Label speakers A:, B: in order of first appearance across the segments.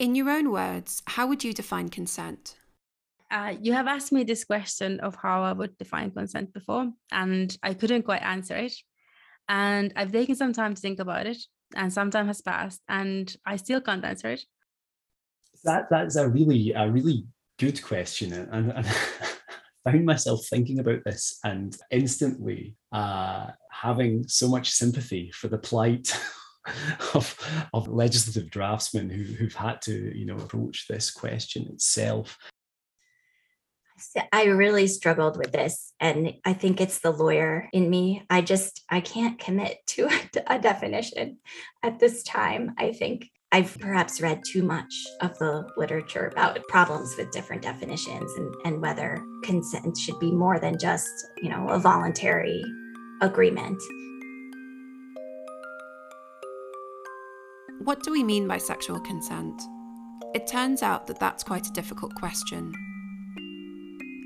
A: In your own words, how would you define consent?
B: Uh, you have asked me this question of how I would define consent before, and I couldn't quite answer it. And I've taken some time to think about it, and some time has passed, and I still can't answer it.
C: That that's a really a really good question, and, and I found myself thinking about this and instantly uh, having so much sympathy for the plight. of, of legislative draftsmen who, who've had to, you know, approach this question itself
D: I really struggled with this. And I think it's the lawyer in me. I just, I can't commit to a, definition at this time. I think I've perhaps read too much of the literature about problems with different definitions and, and whether consent should be more than just, you know, a voluntary agreement.
A: What do we mean by sexual consent? It turns out that that's quite a difficult question.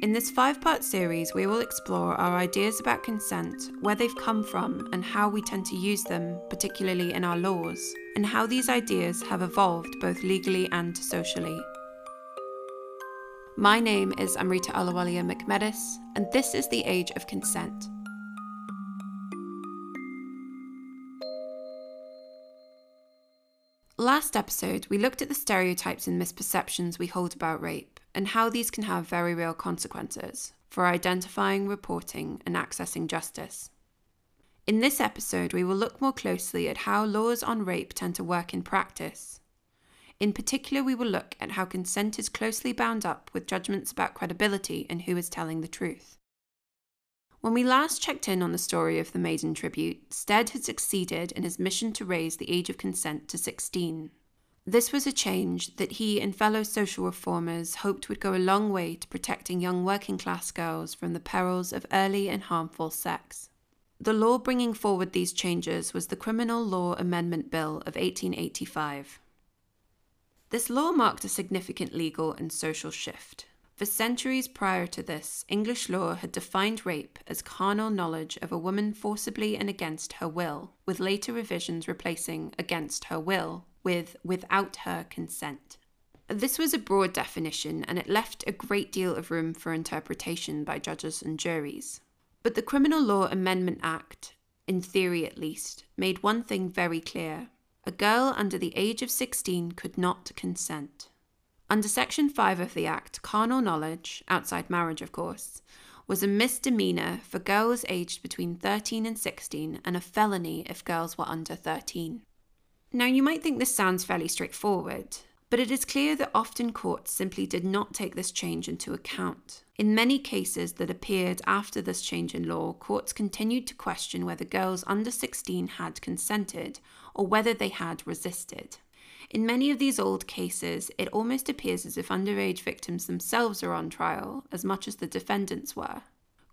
A: In this five part series, we will explore our ideas about consent, where they've come from, and how we tend to use them, particularly in our laws, and how these ideas have evolved both legally and socially. My name is Amrita Ahluwalia McMedis, and this is The Age of Consent. Last episode, we looked at the stereotypes and misperceptions we hold about rape and how these can have very real consequences for identifying, reporting, and accessing justice. In this episode, we will look more closely at how laws on rape tend to work in practice. In particular, we will look at how consent is closely bound up with judgments about credibility and who is telling the truth. When we last checked in on the story of the maiden tribute, Stead had succeeded in his mission to raise the age of consent to 16. This was a change that he and fellow social reformers hoped would go a long way to protecting young working class girls from the perils of early and harmful sex. The law bringing forward these changes was the Criminal Law Amendment Bill of 1885. This law marked a significant legal and social shift. For centuries prior to this, English law had defined rape as carnal knowledge of a woman forcibly and against her will, with later revisions replacing against her will with without her consent. This was a broad definition and it left a great deal of room for interpretation by judges and juries. But the Criminal Law Amendment Act, in theory at least, made one thing very clear a girl under the age of 16 could not consent. Under Section 5 of the Act, carnal knowledge, outside marriage of course, was a misdemeanour for girls aged between 13 and 16 and a felony if girls were under 13. Now, you might think this sounds fairly straightforward, but it is clear that often courts simply did not take this change into account. In many cases that appeared after this change in law, courts continued to question whether girls under 16 had consented or whether they had resisted. In many of these old cases, it almost appears as if underage victims themselves are on trial as much as the defendants were.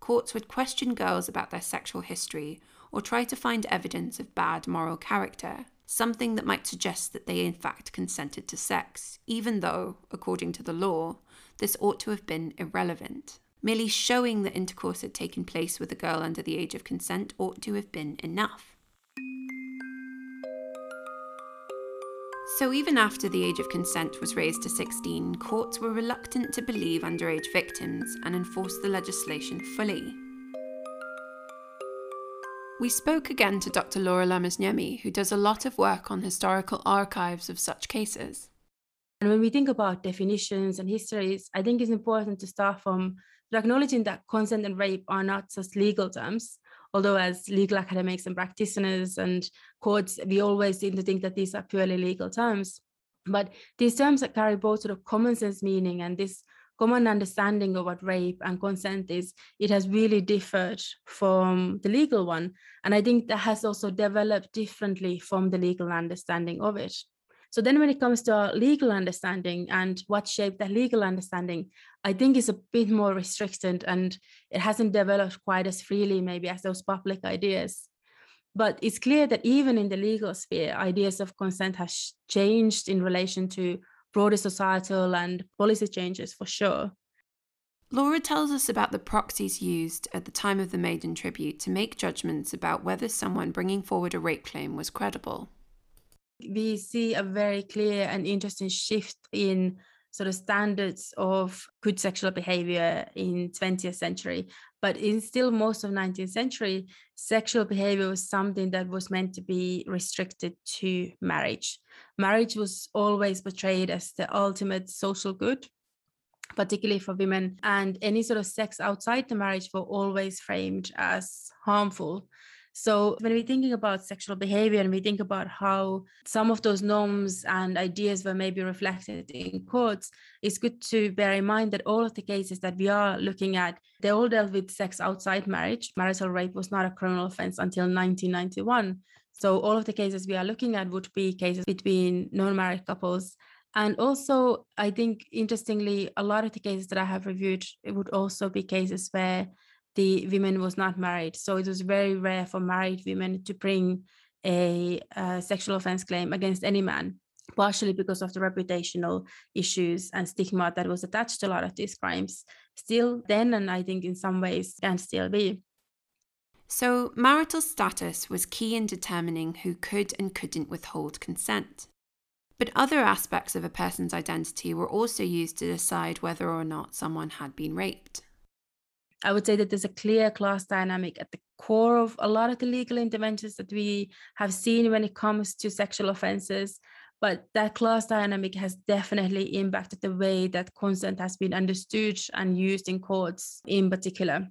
A: Courts would question girls about their sexual history or try to find evidence of bad moral character, something that might suggest that they in fact consented to sex, even though, according to the law, this ought to have been irrelevant. Merely showing that intercourse had taken place with a girl under the age of consent ought to have been enough. So, even after the age of consent was raised to 16, courts were reluctant to believe underage victims and enforce the legislation fully. We spoke again to Dr. Laura Lammasniemi, who does a lot of work on historical archives of such cases.
B: And when we think about definitions and histories, I think it's important to start from acknowledging that consent and rape are not just legal terms, although as legal academics and practitioners and courts, we always seem to think that these are purely legal terms. But these terms that carry both sort of common sense meaning and this common understanding of what rape and consent is, it has really differed from the legal one. And I think that has also developed differently from the legal understanding of it. So then when it comes to our legal understanding and what shaped that legal understanding, I think is a bit more restricted and it hasn't developed quite as freely maybe as those public ideas. But it's clear that even in the legal sphere, ideas of consent have changed in relation to broader societal and policy changes for sure.
A: Laura tells us about the proxies used at the time of the maiden tribute to make judgments about whether someone bringing forward a rape claim was credible.
B: We see a very clear and interesting shift in sort of standards of good sexual behavior in 20th century. But in still most of 19th century sexual behavior was something that was meant to be restricted to marriage. Marriage was always portrayed as the ultimate social good particularly for women and any sort of sex outside the marriage were always framed as harmful so when we're thinking about sexual behavior and we think about how some of those norms and ideas were maybe reflected in courts, it's good to bear in mind that all of the cases that we are looking at, they all dealt with sex outside marriage. Marital rape was not a criminal offense until 1991. So all of the cases we are looking at would be cases between non-married couples and also, I think interestingly, a lot of the cases that I have reviewed, would also be cases where the women was not married. So it was very rare for married women to bring a, a sexual offense claim against any man, partially because of the reputational issues and stigma that was attached to a lot of these crimes. Still then, and I think in some ways can still be.
A: So, marital status was key in determining who could and couldn't withhold consent. But other aspects of a person's identity were also used to decide whether or not someone had been raped.
B: I would say that there's a clear class dynamic at the core of a lot of the legal interventions that we have seen when it comes to sexual offenses. But that class dynamic has definitely impacted the way that consent has been understood and used in courts in particular.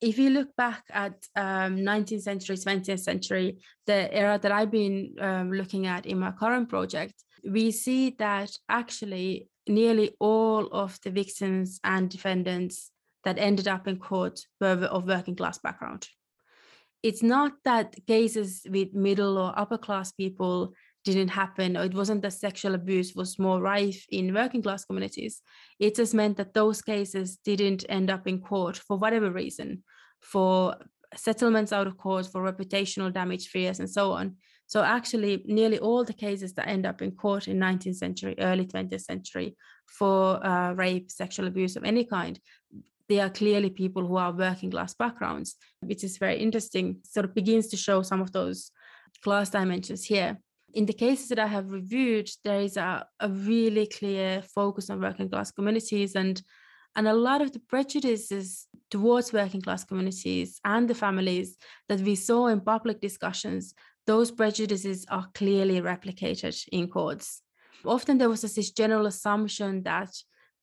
B: If you look back at um, 19th century, 20th century, the era that I've been um, looking at in my current project, we see that actually nearly all of the victims and defendants that ended up in court were of working class background. It's not that cases with middle or upper class people didn't happen, or it wasn't that sexual abuse was more rife in working class communities. It just meant that those cases didn't end up in court for whatever reason, for settlements out of court, for reputational damage fears, and so on. So actually, nearly all the cases that end up in court in 19th century, early 20th century for uh, rape, sexual abuse of any kind, they are clearly people who are working class backgrounds, which is very interesting, sort of begins to show some of those class dimensions here. In the cases that I have reviewed, there is a, a really clear focus on working class communities and and a lot of the prejudices towards working class communities and the families that we saw in public discussions, those prejudices are clearly replicated in courts. Often there was this general assumption that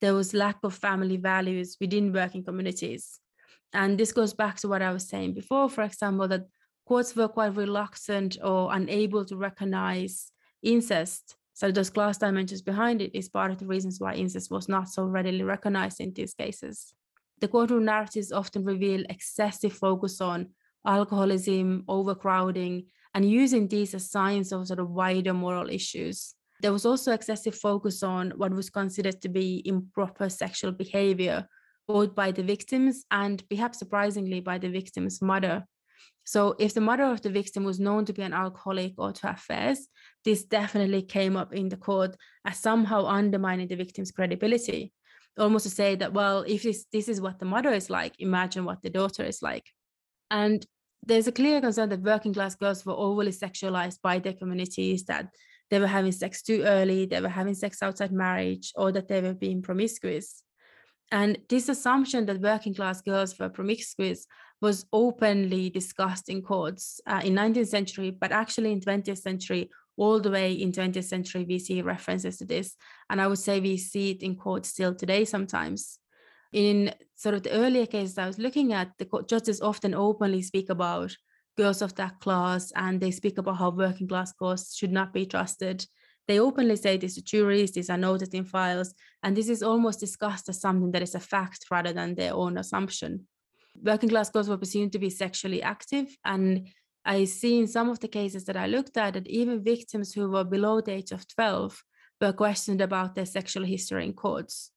B: there was lack of family values within working communities. And this goes back to what I was saying before, for example, that courts were quite reluctant or unable to recognize incest. So those class dimensions behind it is part of the reasons why incest was not so readily recognized in these cases. The courtroom narratives often reveal excessive focus on alcoholism, overcrowding, and using these as signs of sort of wider moral issues. There was also excessive focus on what was considered to be improper sexual behavior, both by the victims and perhaps surprisingly by the victim's mother. So, if the mother of the victim was known to be an alcoholic or to have affairs, this definitely came up in the court as somehow undermining the victim's credibility. Almost to say that, well, if this, this is what the mother is like, imagine what the daughter is like. And there's a clear concern that working class girls were overly sexualized by their communities, that they were having sex too early, they were having sex outside marriage, or that they were being promiscuous. And this assumption that working class girls were promiscuous was openly discussed in courts uh, in 19th century, but actually in 20th century, all the way in 20th century, we see references to this. And I would say we see it in courts still today sometimes. In sort of the earlier cases I was looking at, the court judges often openly speak about girls of that class and they speak about how working class girls should not be trusted. They openly say this to juries, these are noted in files, and this is almost discussed as something that is a fact rather than their own assumption. Working class girls were presumed to be sexually active, and I see in some of the cases that I looked at that even victims who were below the age of 12 were questioned about their sexual history in courts.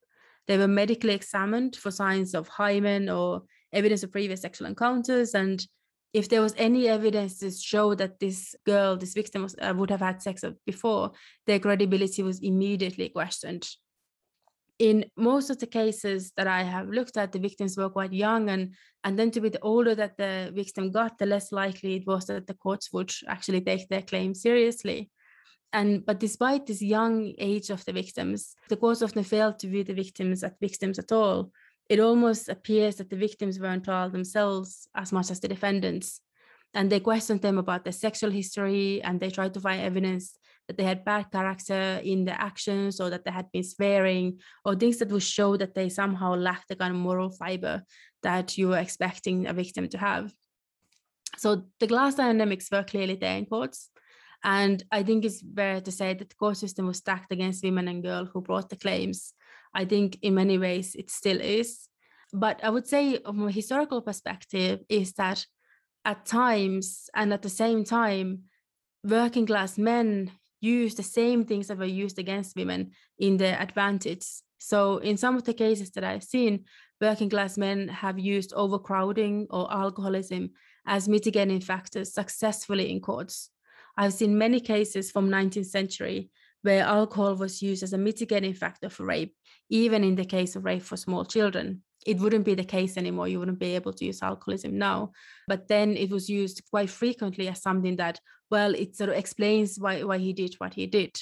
B: They were medically examined for signs of hymen or evidence of previous sexual encounters, and if there was any evidence to show that this girl, this victim, was, uh, would have had sex before, their credibility was immediately questioned. In most of the cases that I have looked at, the victims were quite young, and and then to be the older that the victim got, the less likely it was that the courts would actually take their claim seriously. And but despite this young age of the victims, the courts often failed to view the victims as victims at all. It almost appears that the victims were on trial themselves as much as the defendants. And they questioned them about their sexual history and they tried to find evidence that they had bad character in their actions or that they had been swearing or things that would show that they somehow lacked the kind of moral fiber that you were expecting a victim to have. So the class dynamics were clearly there in courts. And I think it's fair to say that the court system was stacked against women and girls who brought the claims. I think in many ways it still is. But I would say, from a historical perspective, is that at times and at the same time, working class men use the same things that were used against women in their advantage. So, in some of the cases that I've seen, working class men have used overcrowding or alcoholism as mitigating factors successfully in courts. I've seen many cases from 19th century where alcohol was used as a mitigating factor for rape, even in the case of rape for small children. It wouldn't be the case anymore. You wouldn't be able to use alcoholism now. But then it was used quite frequently as something that, well, it sort of explains why, why he did what he did.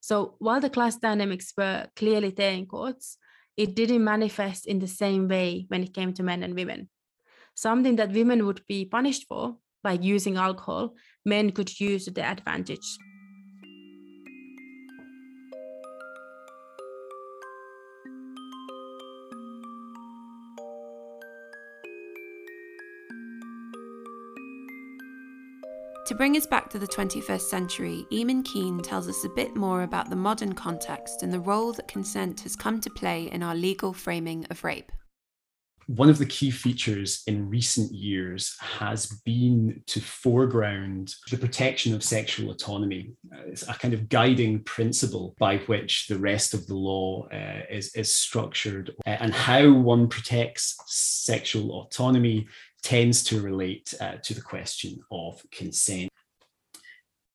B: So while the class dynamics were clearly there in courts, it didn't manifest in the same way when it came to men and women. Something that women would be punished for, like using alcohol, men could use to their advantage.
A: To bring us back to the 21st century, Eamon Keane tells us a bit more about the modern context and the role that consent has come to play in our legal framing of rape
C: one of the key features in recent years has been to foreground the protection of sexual autonomy. It's a kind of guiding principle by which the rest of the law uh, is, is structured, uh, and how one protects sexual autonomy tends to relate uh, to the question of consent.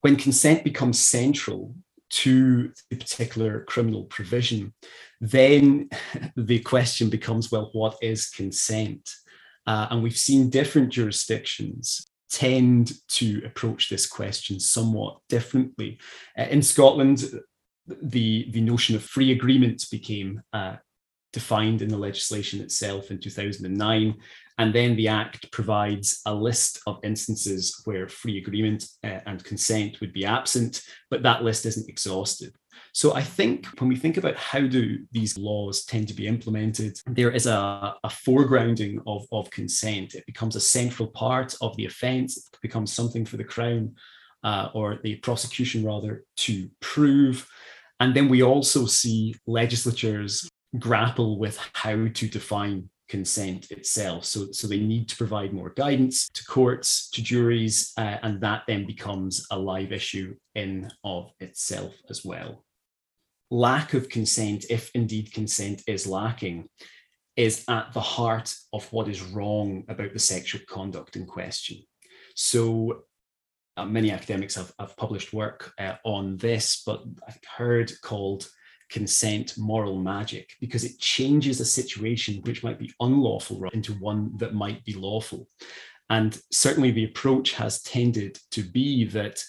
C: When consent becomes central to the particular criminal provision, then the question becomes well, what is consent? Uh, and we've seen different jurisdictions tend to approach this question somewhat differently. Uh, in Scotland, the, the notion of free agreement became uh, defined in the legislation itself in 2009. And then the Act provides a list of instances where free agreement uh, and consent would be absent, but that list isn't exhausted. So I think when we think about how do these laws tend to be implemented, there is a, a foregrounding of, of consent. It becomes a central part of the offence. It becomes something for the Crown uh, or the prosecution rather to prove. And then we also see legislatures grapple with how to define consent itself. So, so they need to provide more guidance to courts, to juries, uh, and that then becomes a live issue in of itself as well. Lack of consent, if indeed consent is lacking, is at the heart of what is wrong about the sexual conduct in question. So uh, many academics have, have published work uh, on this, but I've heard called consent moral magic because it changes a situation which might be unlawful into one that might be lawful. And certainly the approach has tended to be that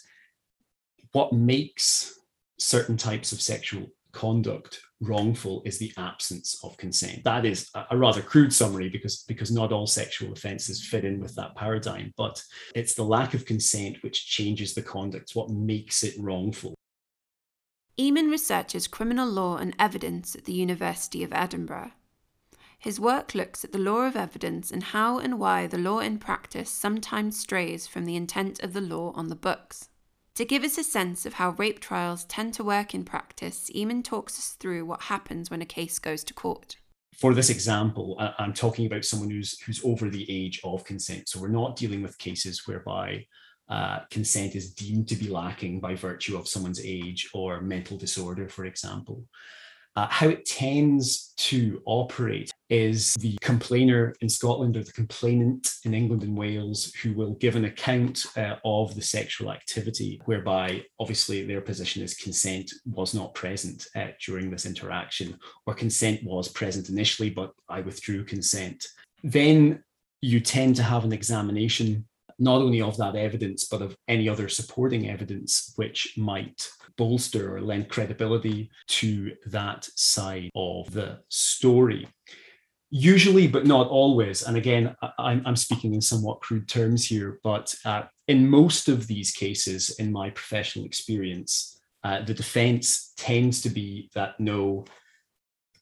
C: what makes certain types of sexual conduct wrongful is the absence of consent. That is a, rather crude summary because, because not all sexual offences fit in with that paradigm, but it's the lack of consent which changes the conduct, what makes it wrongful.
A: Eamon researches criminal law and evidence at the University of Edinburgh. His work looks at the law of evidence and how and why the law in practice sometimes strays from the intent of the law on the books. To give us a sense of how rape trials tend to work in practice, Eamon talks us through what happens when a case goes to court.
C: For this example, I'm talking about someone who's who's over the age of consent. So we're not dealing with cases whereby uh, consent is deemed to be lacking by virtue of someone's age or mental disorder, for example. Uh, how it tends to operate is the complainer in Scotland or the complainant in England and Wales who will give an account uh, of the sexual activity, whereby obviously their position is consent was not present uh, during this interaction, or consent was present initially, but I withdrew consent. Then you tend to have an examination not only of that evidence, but of any other supporting evidence which might bolster or lend credibility to that side of the story. Usually, but not always. And again, I, am speaking in somewhat crude terms here, but uh, in most of these cases, in my professional experience, uh, the defense tends to be that no,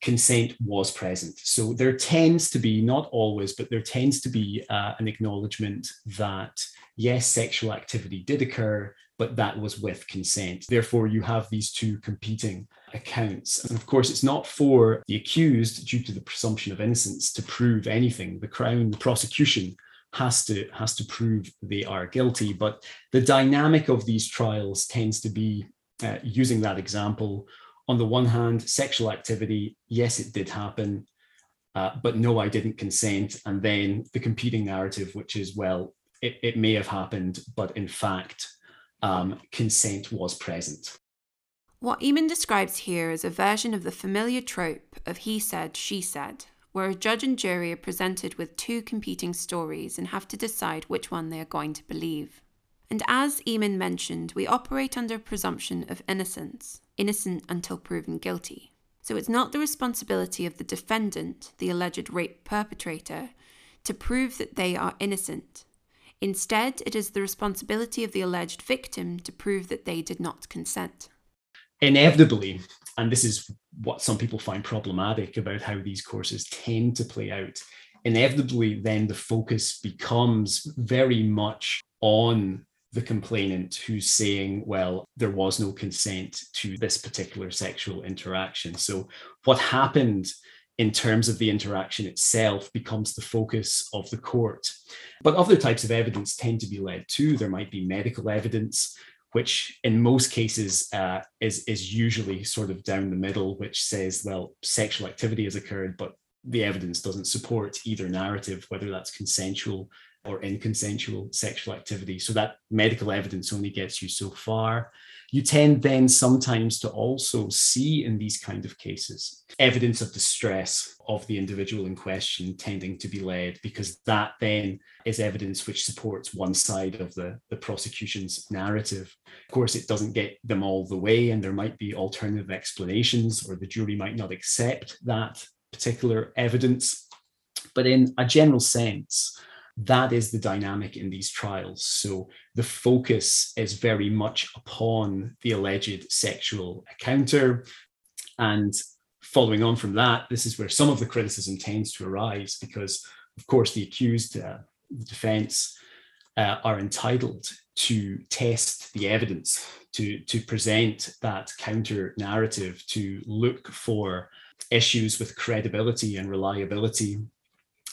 C: consent was present. So there tends to be, not always, but there tends to be uh, an acknowledgement that yes, sexual activity did occur, but that was with consent. Therefore, you have these two competing accounts. And of course, it's not for the accused, due to the presumption of innocence, to prove anything. The Crown, the prosecution, has to has to prove they are guilty. But the dynamic of these trials tends to be, uh, using that example, on the one hand, sexual activity, yes, it did happen, uh, but no, I didn't consent. And then the competing narrative, which is, well, it, it may have happened, but in fact, um, consent was present.
A: What Eamon describes here is a version of the familiar trope of he said, she said, where a judge and jury are presented with two competing stories and have to decide which one they are going to believe. And as Eamon mentioned, we operate under a presumption of innocence, innocent until proven guilty. So it's not the responsibility of the defendant, the alleged rape perpetrator, to prove that they are innocent. Instead, it is the responsibility of the alleged victim to prove that they did not consent.
C: Inevitably, and this is what some people find problematic about how these courses tend to play out, inevitably, then the focus becomes very much on the complainant who's saying, well, there was no consent to this particular sexual interaction. So, what happened in terms of the interaction itself becomes the focus of the court. But other types of evidence tend to be led too. There might be medical evidence, which in most cases uh, is, is usually sort of down the middle, which says, well, sexual activity has occurred, but the evidence doesn't support either narrative, whether that's consensual or in consensual sexual activity. So that medical evidence only gets you so far. You tend then sometimes to also see in these kind of cases evidence of distress of the individual in question tending to be led, because that then is evidence which supports one side of the, the prosecution's narrative. Of course, it doesn't get them all the way, and there might be alternative explanations, or the jury might not accept that particular evidence. But in a general sense, that is the dynamic in these trials. So the focus is very much upon the alleged sexual encounter. And following on from that, this is where some of the criticism tends to arise because, of course, the accused, uh, the defense, uh, are entitled to test the evidence, to, to present that counter narrative, to look for issues with credibility and reliability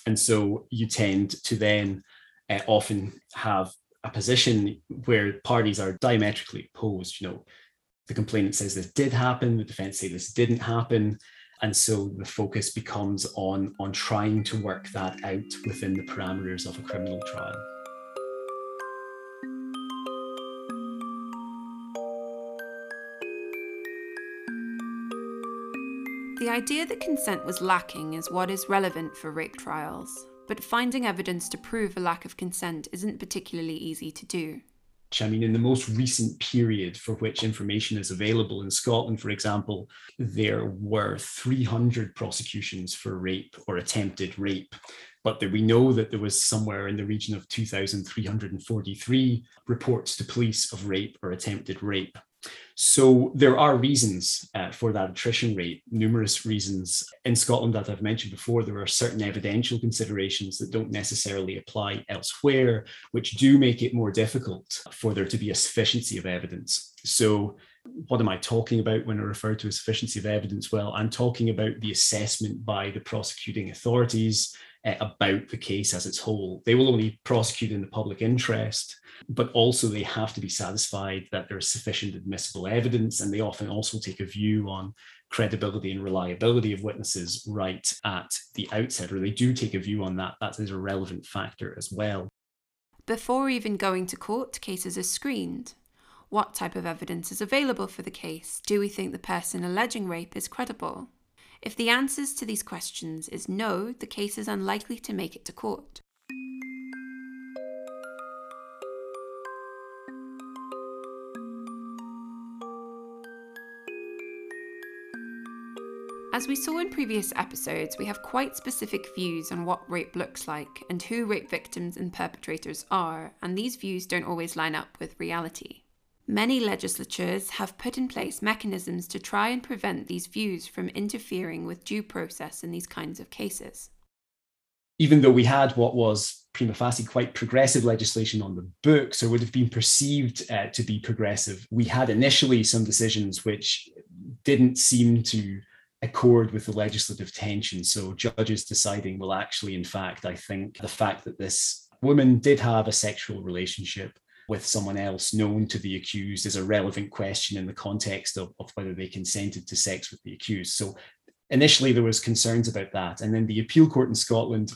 C: and so you tend to then uh, often have a position where parties are diametrically opposed. You know, the complainant says this did happen, the defense say this didn't happen. And so the focus becomes on, on trying to work that out within the parameters of a criminal trial.
A: Idea that consent was lacking is what is relevant for rape trials, but finding evidence to prove a lack of consent isn't particularly easy to do.
C: I mean, in the most recent period for which information is available in Scotland, for example, there were 300 prosecutions for rape or attempted rape. But we know that there was somewhere in the region of 2,343 reports to police of rape or attempted rape. So there are reasons uh, for that attrition rate, numerous reasons. In Scotland, as I've mentioned before, there are certain evidential considerations that don't necessarily apply elsewhere, which do make it more difficult for there to be a sufficiency of evidence. So what am I talking about when I refer to a sufficiency of evidence? Well, I'm talking about the assessment by the prosecuting authorities uh, about the case as its whole. They will only prosecute in the public interest, but also they have to be satisfied that there is sufficient admissible evidence, and they often also take a view on credibility and reliability of witnesses right at the outset, or they do take a view on that. That is a relevant factor as well.
A: Before even going to court, cases are screened. What type of evidence is available for the case? Do we think the person alleging rape is credible? If the answers to these questions is no, the case is unlikely to make it to court. As we saw in previous episodes, we have quite specific views on what rape looks like and who rape victims and perpetrators are, and these views don't always line up with reality. Many legislatures have put in place mechanisms to try and prevent these views from interfering with due process in these kinds of cases.
C: Even though we had what was prima facie quite progressive legislation on the books or would have been perceived uh, to be progressive, we had initially some decisions which didn't seem to accord with the legislative tension. So judges deciding, well, actually, in fact, I think the fact that this woman did have a sexual relationship with someone else known to the accused is a relevant question in the context of, of whether they consented to sex with the accused. So initially there was concerns about that. And then the appeal court in Scotland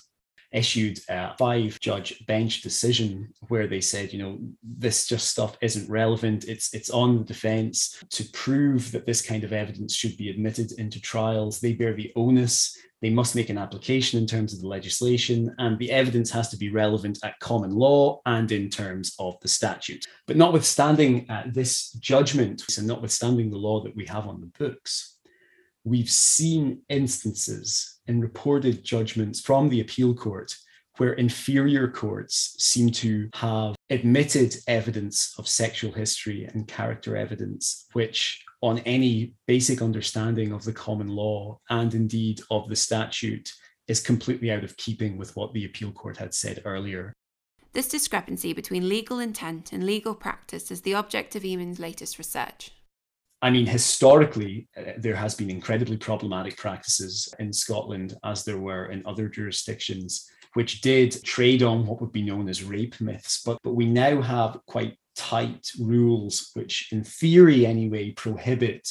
C: issued a five judge bench decision where they said, you know, this just stuff isn't relevant. It's it's on the defense to prove that this kind of evidence should be admitted into trials. They bear the onus. They must make an application in terms of the legislation, and the evidence has to be relevant at common law and in terms of the statute. But notwithstanding uh, this judgment, and notwithstanding the law that we have on the books, we've seen instances in reported judgments from the appeal court where inferior courts seem to have admitted evidence of sexual history and character evidence, which, on any basic understanding of the common law and indeed of the statute, is completely out of keeping with what the appeal court had said earlier.
A: This discrepancy between legal intent and legal practice is the object of Eamon's latest research.
C: I mean, historically, uh, there has been incredibly problematic practices in Scotland, as there were in other jurisdictions, which did trade on what would be known as rape myths. But, but we now have quite tight rules, which, in theory anyway, prohibit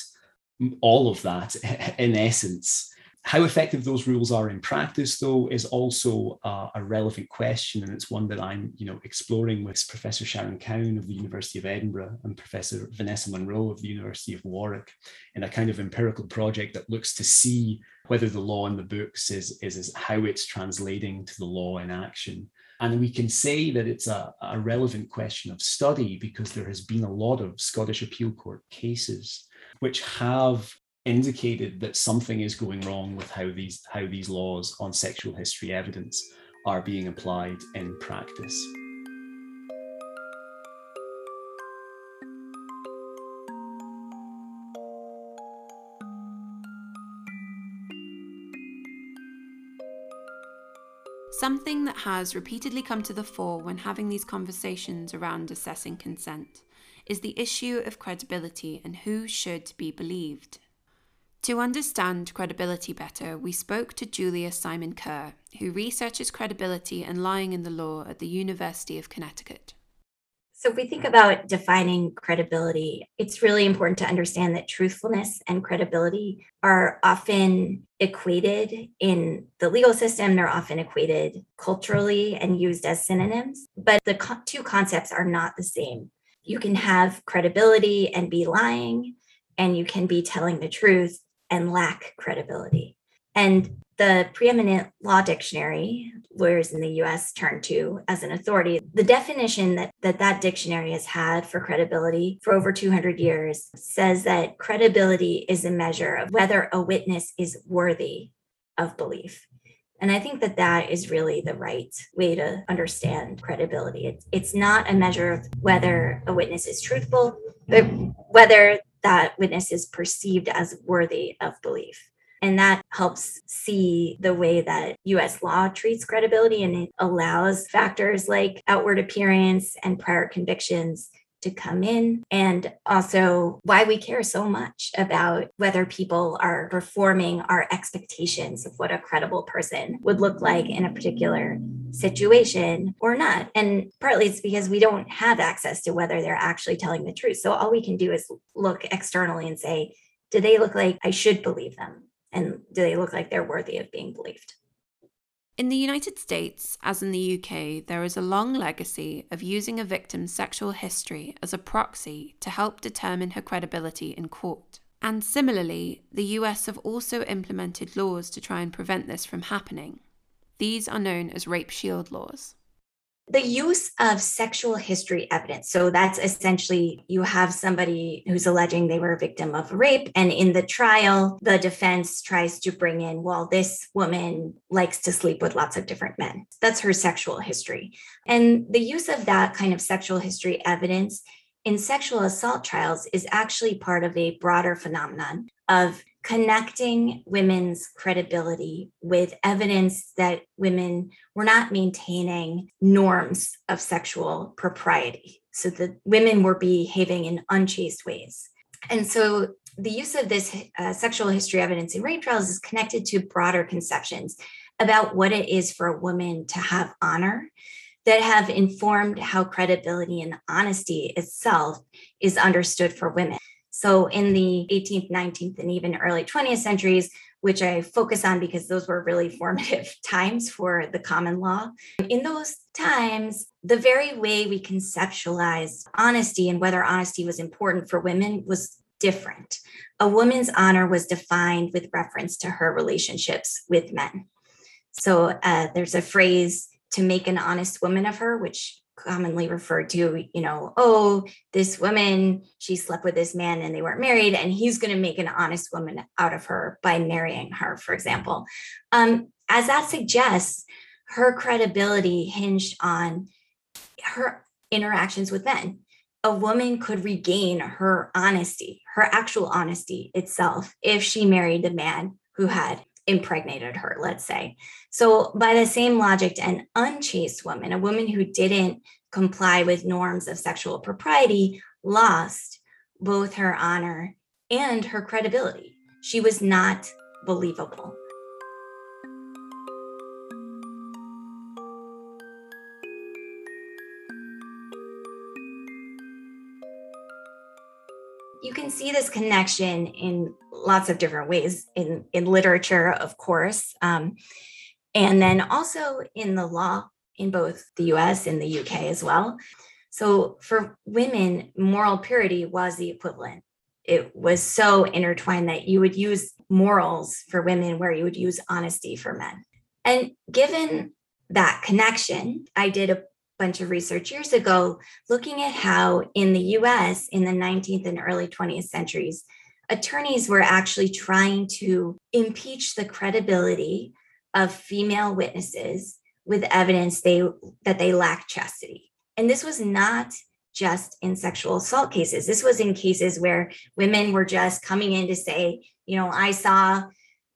C: all of that in essence. How effective those rules are in practice, though, is also uh, a relevant question, and it's one that I'm, you know, exploring with Professor Sharon Cowan of the University of Edinburgh and Professor Vanessa Munro of the University of Warwick, in a kind of empirical project that looks to see whether the law in the books is, is, is how it's translating to the law in action. And we can say that it's a, a relevant question of study because there has been a lot of Scottish appeal court cases which have indicated that something is going wrong with how these how these laws on sexual history evidence are being applied in practice.
A: Something that has repeatedly come to the fore when having these conversations around assessing consent is the issue of credibility and who should be believed. To understand credibility better, we spoke to Julia Simon Kerr, who researches credibility and lying in the law at the University of Connecticut.
D: So, if we think about defining credibility, it's really important to understand that truthfulness and credibility are often equated in the legal system. They're often equated culturally and used as synonyms, but the co- two concepts are not the same. You can have credibility and be lying, and you can be telling the truth and lack credibility. And the preeminent law dictionary lawyers in the US turn to as an authority, the definition that, that that dictionary has had for credibility for over 200 years says that credibility is a measure of whether a witness is worthy of belief. And I think that that is really the right way to understand credibility. It's, it's not a measure of whether a witness is truthful, but whether that witness is perceived as worthy of belief. And that helps see the way that US law treats credibility and it allows factors like outward appearance and prior convictions to come in, and also why we care so much about whether people are performing our expectations of what a credible person would look like in a particular situation or not. And partly it's because we don't have access to whether they're actually telling the truth. So all we can do is look externally and say, do they look like I should believe them? And do they look like they're worthy of being believed?
A: In the United States, as in the UK, there is a long legacy of using a victim's sexual history as a proxy to help determine her credibility in court. And similarly, the US have also implemented laws to try and prevent this from happening. These are known as rape shield laws.
D: The use of sexual history evidence. So that's essentially you have somebody who's alleging they were a victim of rape. And in the trial, the defense tries to bring in, well, this woman likes to sleep with lots of different men. That's her sexual history. And the use of that kind of sexual history evidence in sexual assault trials is actually part of a broader phenomenon of connecting women's credibility with evidence that women were not maintaining norms of sexual propriety. So that women were behaving in unchaste ways. And so the use of this uh, sexual history evidence in rape trials is connected to broader conceptions about what it is for a woman to have honor that have informed how credibility and honesty itself is understood for women. So in the 18th, 19th, and even early 20th centuries, which I focus on because those were really formative times for the common law. In those times, the very way we conceptualized honesty and whether honesty was important for women was different. A woman's honor was defined with reference to her relationships with men. So uh, there's a phrase to make an honest woman of her, which commonly referred to, you know, oh, this woman, she slept with this man and they weren't married, and he's going to make an honest woman out of her by marrying her, for example. Um, as that suggests, her credibility hinged on her interactions with men. A woman could regain her honesty, her actual honesty itself, if she married the man who had impregnated her, let's say. So, by the same logic, an unchaste woman, a woman who didn't comply with norms of sexual propriety, lost both her honor and her credibility. She was not believable. you can see this connection in lots of different ways in, in literature, of course, um, and then also in the law in both the US and the UK as well. So for women, moral purity was the equivalent. It was so intertwined that you would use morals for women where you would use honesty for men. And given that connection, I did a bunch of research years ago looking at how in the US in the 19th and early 20th centuries, attorneys were actually trying to impeach the credibility of female witnesses with evidence they that they lacked chastity. And this was not just in sexual assault cases. This was in cases where women were just coming in to say, you know, I saw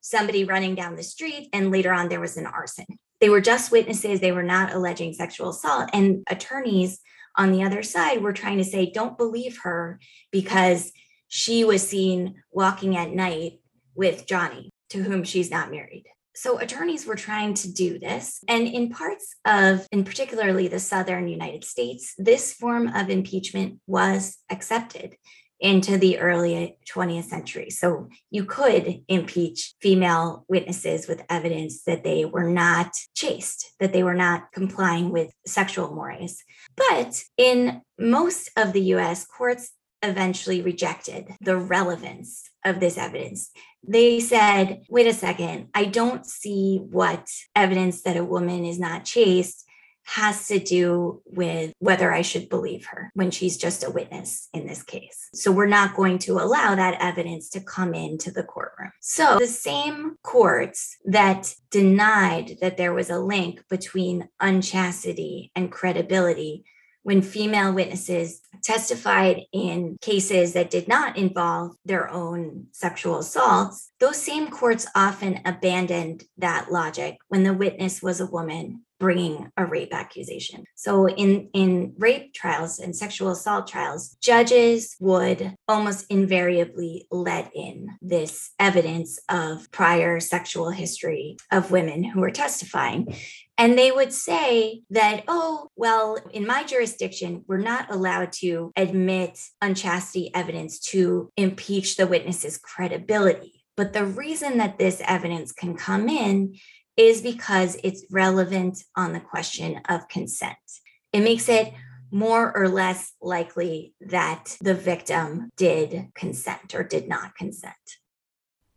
D: somebody running down the street and later on there was an arson. They were just witnesses, they were not alleging sexual assault. And attorneys on the other side were trying to say, don't believe her because she was seen walking at night with Johnny, to whom she's not married. So attorneys were trying to do this. And in parts of, in particularly the Southern United States, this form of impeachment was accepted into the early 20th century. So you could impeach female witnesses with evidence that they were not chaste, that they were not complying with sexual mores. But in most of the US, courts eventually rejected the relevance of this evidence. They said, wait a second, I don't see what evidence that a woman is not chaste has to do with whether I should believe her when she's just a witness in this case. So we're not going to allow that evidence to come into the courtroom. So the same courts that denied that there was a link between unchastity and credibility when female witnesses testified in cases that did not involve their own sexual assaults, those same courts often abandoned that logic when the witness was a woman bringing a rape accusation. So in in rape trials and sexual assault trials, judges would almost invariably let in this evidence of prior sexual history of women who were testifying. And they would say that, oh, well, in my jurisdiction, we're not allowed to admit unchastity evidence to impeach the witness's credibility. But the reason that this evidence can come in is because it's relevant on the question of consent. It makes it more or less likely that the victim did consent or did not consent.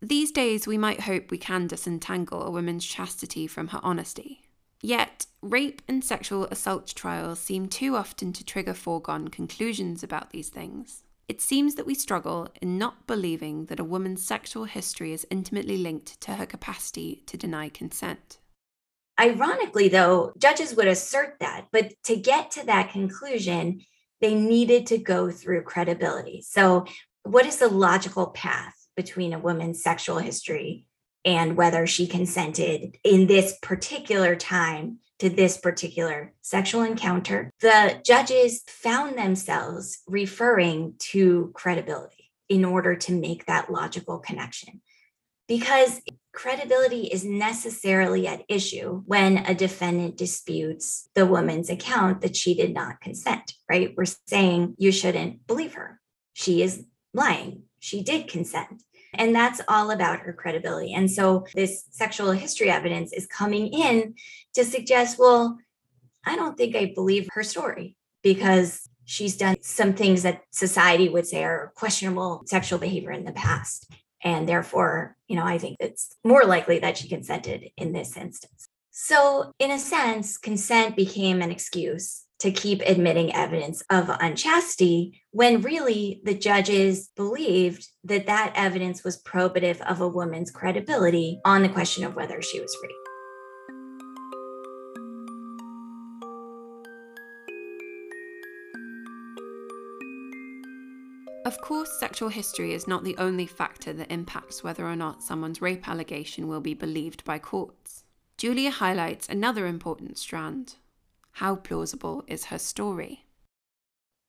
A: These days, we might hope we can disentangle a woman's chastity from her honesty. Yet, rape and sexual assault trials seem too often to trigger foregone conclusions about these things. It seems that we struggle in not believing that a woman's sexual history is intimately linked to her capacity to deny consent.
D: Ironically, though, judges would assert that, but to get to that conclusion, they needed to go through credibility. So, what is the logical path between a woman's sexual history and whether she consented in this particular time to this particular sexual encounter? The judges found themselves referring to credibility in order to make that logical connection because credibility is necessarily at issue when a defendant disputes the woman's account that she did not consent, right? We're saying you shouldn't believe her. She is lying. She did consent. And that's all about her credibility. And so this sexual history evidence is coming in to suggest, well, I don't think I believe her story because she's done some things that society would say are questionable sexual behavior in the past. And therefore, you know, I think it's more likely that she consented in this instance. So, in a sense, consent became an excuse to keep admitting evidence of unchastity when really the judges believed that that evidence was probative of a woman's credibility on the question of whether she was raped.
A: Of course, sexual history is not the only factor that impacts whether or not someone's rape allegation will be believed by courts. Julia highlights another important strand how plausible is her story?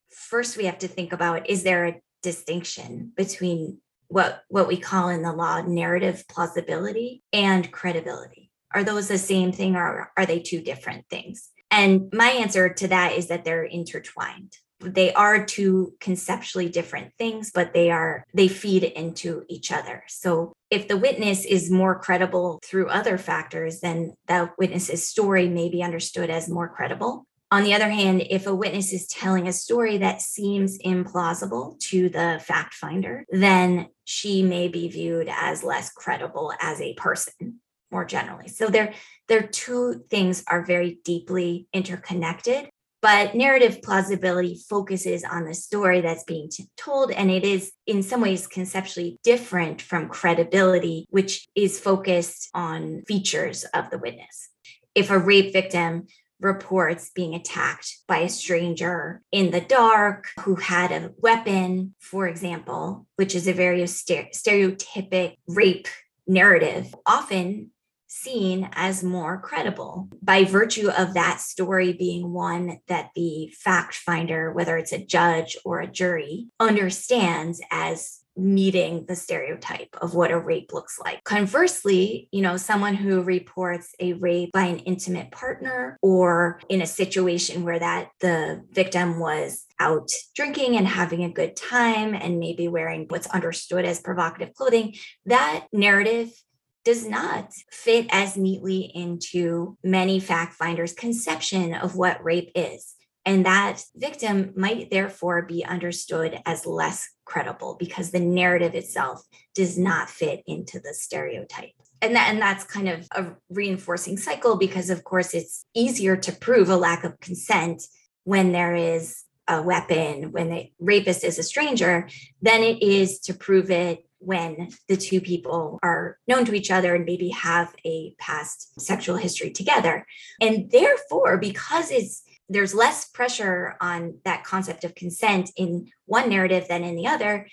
D: First, we have to think about is there a distinction between what, what we call in the law narrative plausibility and credibility? Are those the same thing or are they two different things? And my answer to that is that they're intertwined they are two conceptually different things but they are they feed into each other. So if the witness is more credible through other factors then the witness's story may be understood as more credible. On the other hand if a witness is telling a story that seems implausible to the fact finder then she may be viewed as less credible as a person more generally. So there their two things are very deeply interconnected but narrative plausibility focuses on the story that's being told, and it is in some ways conceptually different from credibility, which is focused on features of the witness. If a rape victim reports being attacked by a stranger in the dark who had a weapon, for example, which is a very stereotypic rape narrative. Often seen as more credible by virtue of that story being one that the fact finder, whether it's a judge or a jury, understands as meeting the stereotype of what a rape looks like. Conversely, you know, someone who reports a rape by an intimate partner or in a situation where that the victim was out drinking and having a good time and maybe wearing what's understood as provocative clothing, that narrative does not fit as neatly into many fact finders' conception of what rape is. And that victim might therefore be understood as less credible because the narrative itself does not fit into the stereotype. And, that, and that's kind of a reinforcing cycle because, of course, it's easier to prove a lack of consent when there is a weapon, when the rapist is a stranger, than it is to prove it when the two people are known to each other and maybe have a past sexual history together. And therefore, because it's there's less pressure on that concept of consent in one narrative than in the other,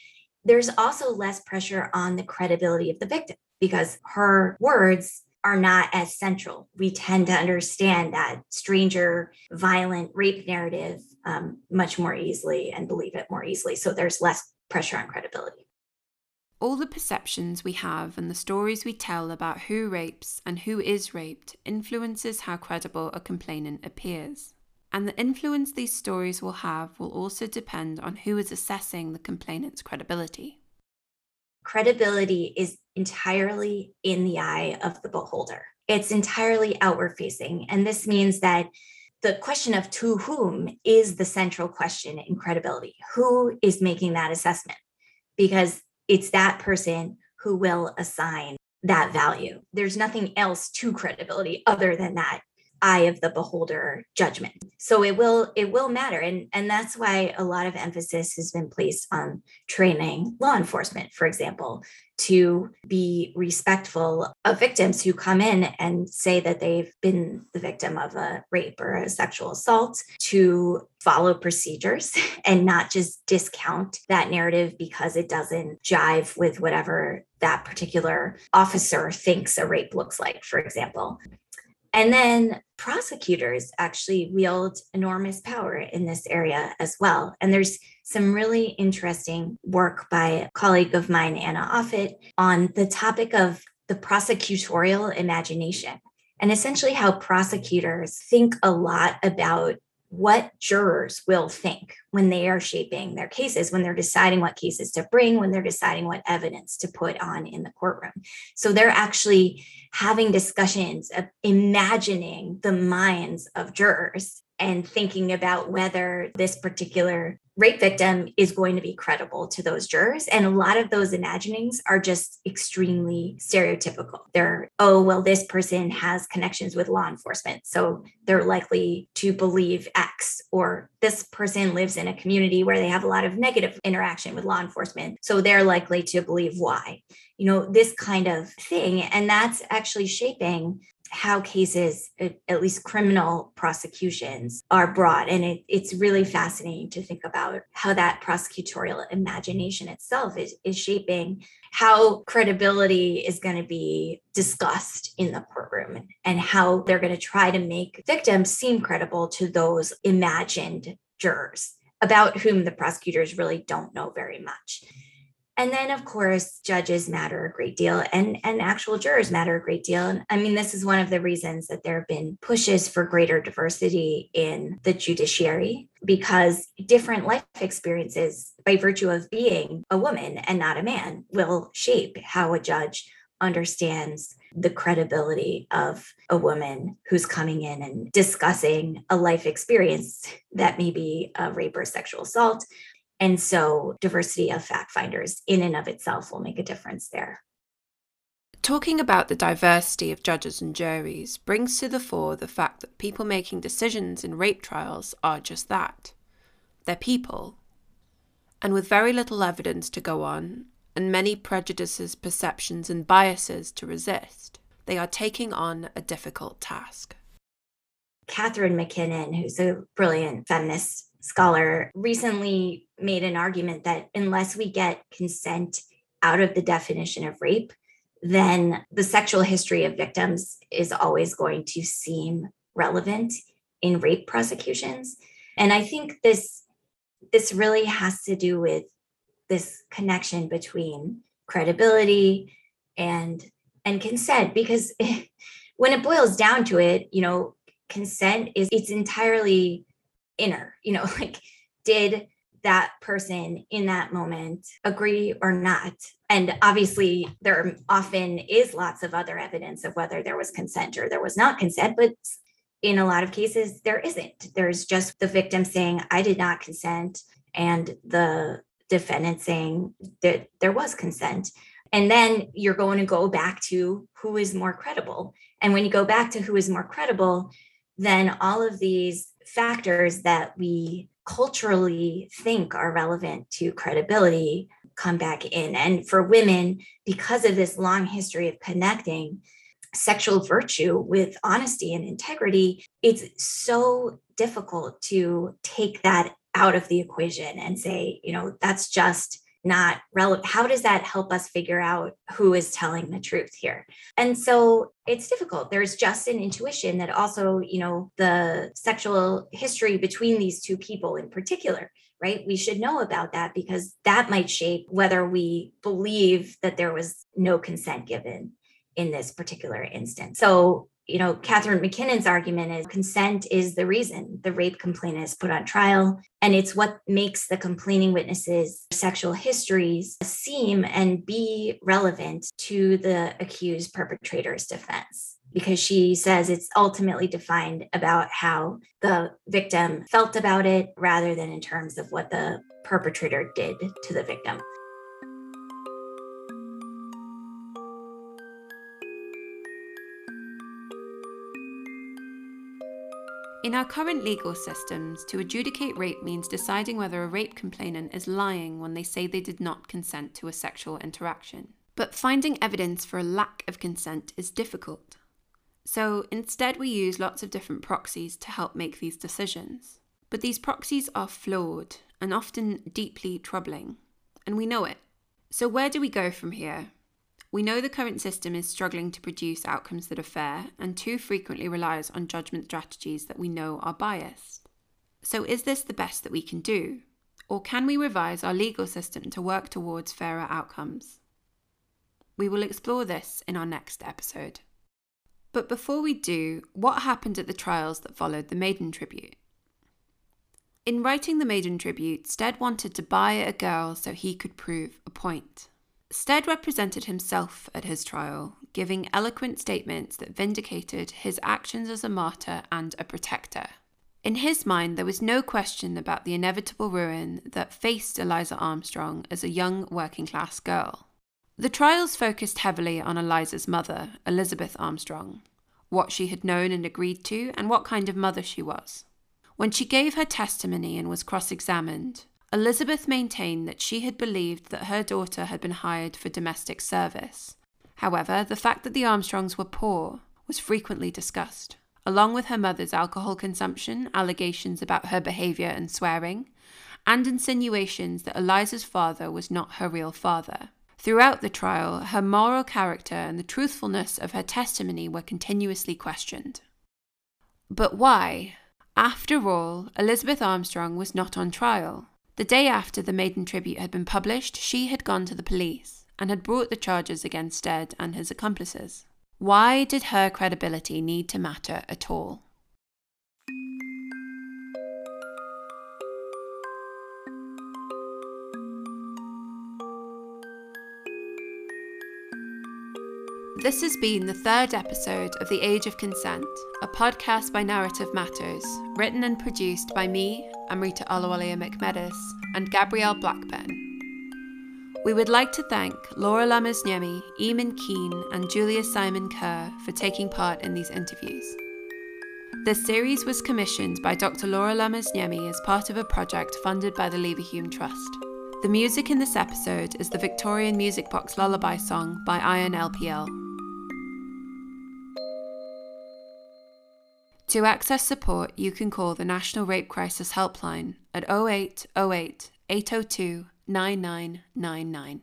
D: there's also less pressure on the credibility of the victim because her words are not as central. We tend to understand that stranger, violent rape narrative um, much more easily and believe it more easily. So there's less pressure on credibility.
A: All the perceptions we have and the stories we tell about who rapes and who is raped influences how credible a complainant appears. And the influence these stories will have will also depend on who is assessing the complainant's credibility.
D: Credibility is entirely in the eye of the beholder. It's entirely outward facing. And this means that the question of to whom is the central question in credibility. Who is making that assessment? Because it's that person who will assign that value. There's nothing else to credibility other than that. Eye of the beholder judgment so it will it will matter and and that's why a lot of emphasis has been placed on training law enforcement for example to be respectful of victims who come in and say that they've been the victim of a rape or a sexual assault to follow procedures and not just discount that narrative because it doesn't jive with whatever that particular officer thinks a rape looks like, for example. And then prosecutors actually wield enormous power in this area as well. And there's some really interesting work by a colleague of mine, Anna Offit, on the topic of the prosecutorial imagination and essentially how prosecutors think a lot about what jurors will think when they are shaping their cases, when they're deciding what cases to bring, when they're deciding what evidence to put on in the courtroom. So they're actually having discussions of imagining the minds of jurors and thinking about whether this particular rape victim is going to be credible to those jurors. And a lot of those imaginings are just extremely stereotypical. They're, oh, well, this person has connections with law enforcement. So they're likely to believe X, or this person lives in a community where they have a lot of negative interaction with law enforcement. So they're likely to believe Y. You know, this kind of thing. And that's actually shaping how cases, at least criminal prosecutions, are brought. And it, it's really fascinating to think about how that prosecutorial imagination itself is, is shaping how credibility is going to be discussed in the courtroom and how they're going to try to make victims seem credible to those imagined jurors about whom the prosecutors really don't know very much. And then, of course, judges matter a great deal and, and actual jurors matter a great deal. And I mean, this is one of the reasons that there have been pushes for greater diversity in the judiciary because different life experiences, by virtue of being a woman and not a man, will shape how a judge understands the credibility of a woman who's coming in and discussing a life experience that may be a rape or sexual assault and so, diversity of fact finders in and of itself will make a difference there.
A: Talking about the diversity of judges and juries brings to the fore the fact that people making decisions in rape trials are just that they're people. And with very little evidence to go on, and many prejudices, perceptions, and biases to resist, they are taking on a difficult task.
D: Catharine MacKinnon, who's a brilliant feminist scholar recently made an argument that unless we get consent out of the definition of rape, then the sexual history of victims is always going to seem relevant in rape prosecutions. And I think this this really has to do with this connection between credibility and and consent because when it boils down to it, you know, consent is it's entirely inner, you know, like did that person in that moment agree or not? And obviously, there often is lots of other evidence of whether there was consent or there was not consent, but in a lot of cases, there isn't. There's just the victim saying, I did not consent, and the defendant saying that there was consent. And then you're going to go back to who is more credible. And when you go back to who is more credible, then all of these factors that we culturally think are relevant to credibility come back in. And for women, because of this long history of connecting sexual virtue with honesty and integrity, it's so difficult to take that out of the equation and say, you know, that's just not relevant. How does that help us figure out who is telling the truth here? And so it's difficult. There's just an intuition that also, you know, the sexual history between these two people in particular, right? We should know about that because that might shape whether we believe that there was no consent given in this particular instance. So you know, Catharine MacKinnon's argument is consent is the reason the rape complainant is put on trial. And it's what makes the complaining witnesses' sexual histories seem and be relevant to the accused perpetrator's defense. Because she says it's ultimately defined about how the victim felt about it rather than in terms of what the perpetrator did to the victim.
A: In our current legal systems, to adjudicate rape means deciding whether a rape complainant is lying when they say they did not consent to a sexual interaction. But finding evidence for a lack of consent is difficult. So instead, we use lots of different proxies to help make these decisions. But these proxies are flawed and often deeply troubling, and we know it. So, where do we go from here? We know the current system is struggling to produce outcomes that are fair and too frequently relies on judgment strategies that we know are biased. So, is this the best that we can do? Or can we revise our legal system to work towards fairer outcomes? We will explore this in our next episode. But before we do, what happened at the trials that followed the Maiden Tribute? In writing the Maiden Tribute, Stead wanted to buy a girl so he could prove a point. Stead represented himself at his trial, giving eloquent statements that vindicated his actions as a martyr and a protector. In his mind, there was no question about the inevitable ruin that faced Eliza Armstrong as a young working class girl. The trials focused heavily on Eliza's mother, Elizabeth Armstrong, what she had known and agreed to, and what kind of mother she was. When she gave her testimony and was cross examined, Elizabeth maintained that she had believed that her daughter had been hired for domestic service. However, the fact that the Armstrongs were poor was frequently discussed, along with her mother's alcohol consumption, allegations about her behaviour and swearing, and insinuations that Eliza's father was not her real father. Throughout the trial, her moral character and the truthfulness of her testimony were continuously questioned. But why? After all, Elizabeth Armstrong was not on trial. The day after the maiden tribute had been published, she had gone to the police and had brought the charges against Stead and his accomplices. Why did her credibility need to matter at all? This has been the third episode of The Age of Consent, a podcast by Narrative Matters, written and produced by me, Amrita Ahluwalia McMedis, and Gabrielle Blackburn. We would like to thank Laura Lammasniemi, Eamon Keane, and Julia Simon Kerr for taking part in these interviews. This series was commissioned by Dr. Laura Lammasniemi as part of a project funded by the Leverhulme Trust. The music in this episode is the Victorian Music Box Lullaby song by Iron To access support, you can call the National Rape Crisis Helpline at 0808 802 9999.